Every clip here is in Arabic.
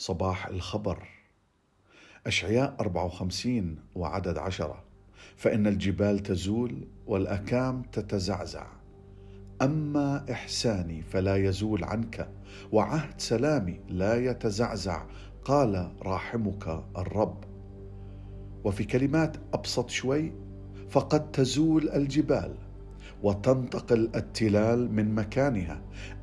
صباح الخبر. أشعياء 54 وعدد عشرة. فإن الجبال تزول والأكام تتزعزع. أما إحساني فلا يزول عنك وعهد سلامي لا يتزعزع قال راحمك الرب. وفي كلمات أبسط شوي فقد تزول الجبال. وتنتقل التلال من مكانها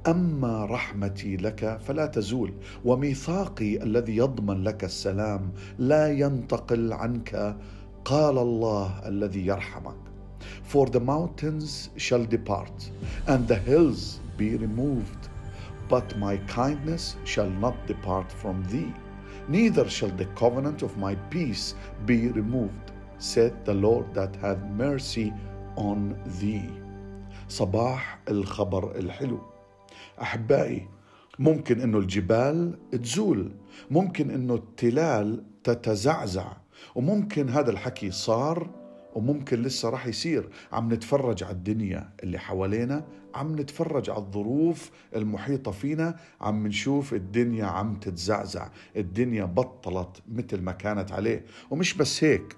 اما رحمتي لك فلا تزول وميثاقي الذي يضمن لك السلام لا ينتقل عنك قال الله الذي يرحمك For the mountains shall depart and the hills be removed but my kindness shall not depart from thee neither shall the covenant of my peace be removed said the Lord that hath mercy on thee صباح الخبر الحلو. أحبائي ممكن إنه الجبال تزول ممكن إنه التلال تتزعزع وممكن هذا الحكي صار وممكن لسه راح يصير. عم نتفرج على الدنيا اللي حوالينا عم نتفرج على الظروف المحيطة فينا عم نشوف الدنيا عم تتزعزع الدنيا بطلت مثل ما كانت عليه. ومش بس هيك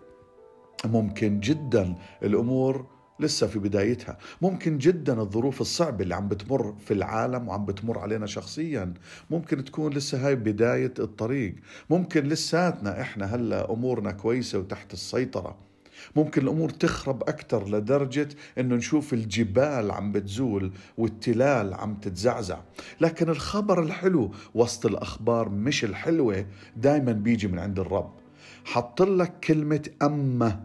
ممكن جدا الأمور لسه في بدايتها. ممكن جدا الظروف الصعبة اللي عم بتمر في العالم وعم بتمر علينا شخصيا. ممكن تكون لسه هاي بداية الطريق. ممكن لساتنا إحنا هلأ أمورنا كويسة وتحت السيطرة. ممكن الأمور تخرب أكثر لدرجة إنه نشوف الجبال عم بتزول والتلال عم تتزعزع. لكن الخبر الحلو وسط الأخبار مش الحلوة دائما بيجي من عند الرب. حط لك كلمة اما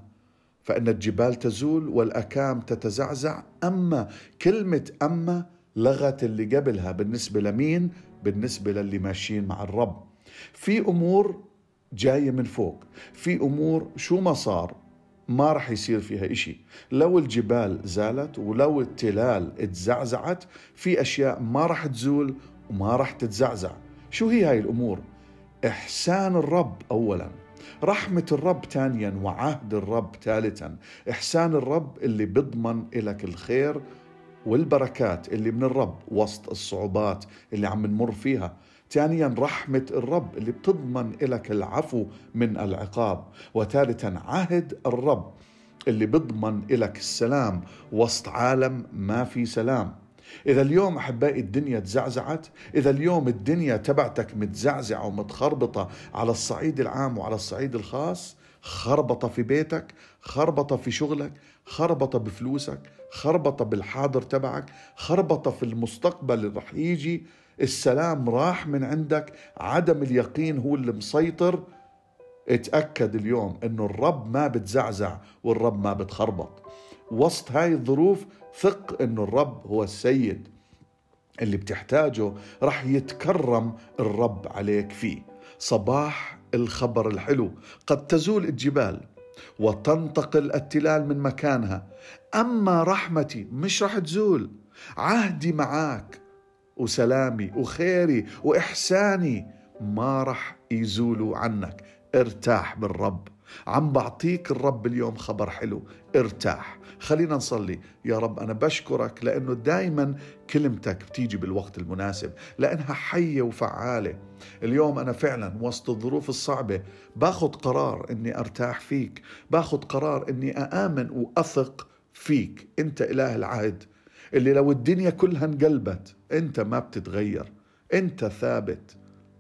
فإن الجبال تزول والأكام تتزعزع. أما كلمة أما لغت اللي قبلها بالنسبة لمين؟ بالنسبة للي ماشيين مع الرب. في أمور جاية من فوق. في أمور شو ما صار ما رح يصير فيها إشي. لو الجبال زالت ولو التلال اتزعزعت في أشياء ما رح تزول وما رح تتزعزع. شو هي هاي الأمور؟ إحسان الرب أولاً. رحمة الرب ثانيا وعهد الرب ثالثا. إحسان الرب اللي بيضمن لك الخير والبركات اللي من الرب وسط الصعوبات اللي عم نمر فيها. ثانيا رحمة الرب اللي بتضمن لك العفو من العقاب. وثالثا عهد الرب اللي بضمن لك السلام وسط عالم ما في سلام. إذا اليوم أحبائي الدنيا تزعزعت إذا اليوم الدنيا تبعتك متزعزعة ومتخربطة على الصعيد العام وعلى الصعيد الخاص خربطة في بيتك خربطة في شغلك خربطة بفلوسك خربطة بالحاضر تبعك خربطة في المستقبل اللي رح يجي. السلام راح من عندك عدم اليقين هو اللي مسيطر. اتأكد اليوم إنه الرب ما بتزعزع والرب ما بتخربط. وسط هاي الظروف ثق إنه الرب هو السيد اللي بتحتاجه رح يتكرم الرب عليك فيه. صباح الخبر الحلو. قد تزول الجبال وتنتقل التلال من مكانها. أما رحمتي مش رح تزول. عهدي معاك وسلامي وخيري وإحساني ما رح يزولوا عنك. ارتاح بالرب. عم بعطيك الرب اليوم خبر حلو ارتاح. خلينا نصلي. يا رب أنا بشكرك لأنه دايما كلمتك بتيجي بالوقت المناسب لأنها حية وفعالة. اليوم أنا فعلا وسط الظروف الصعبة باخذ قرار أني أرتاح فيك باخذ قرار أني أآمن وأثق فيك. أنت إله العهد. اللي لو الدنيا كلها انقلبت أنت ما بتتغير. أنت ثابت.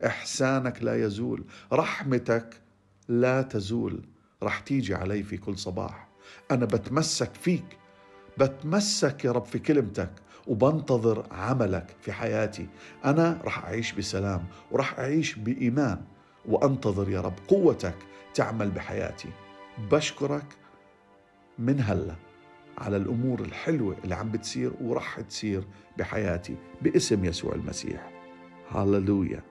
إحسانك لا يزول. رحمتك لا تزول رح تيجي علي في كل صباح. أنا بتمسك فيك بتمسك يا رب في كلمتك وبنتظر عملك في حياتي. أنا رح أعيش بسلام ورح أعيش بإيمان وأنتظر يا رب قوتك تعمل بحياتي. بشكرك من هلا على الأمور الحلوة اللي عم بتصير ورح تصير بحياتي باسم يسوع المسيح. هاللويا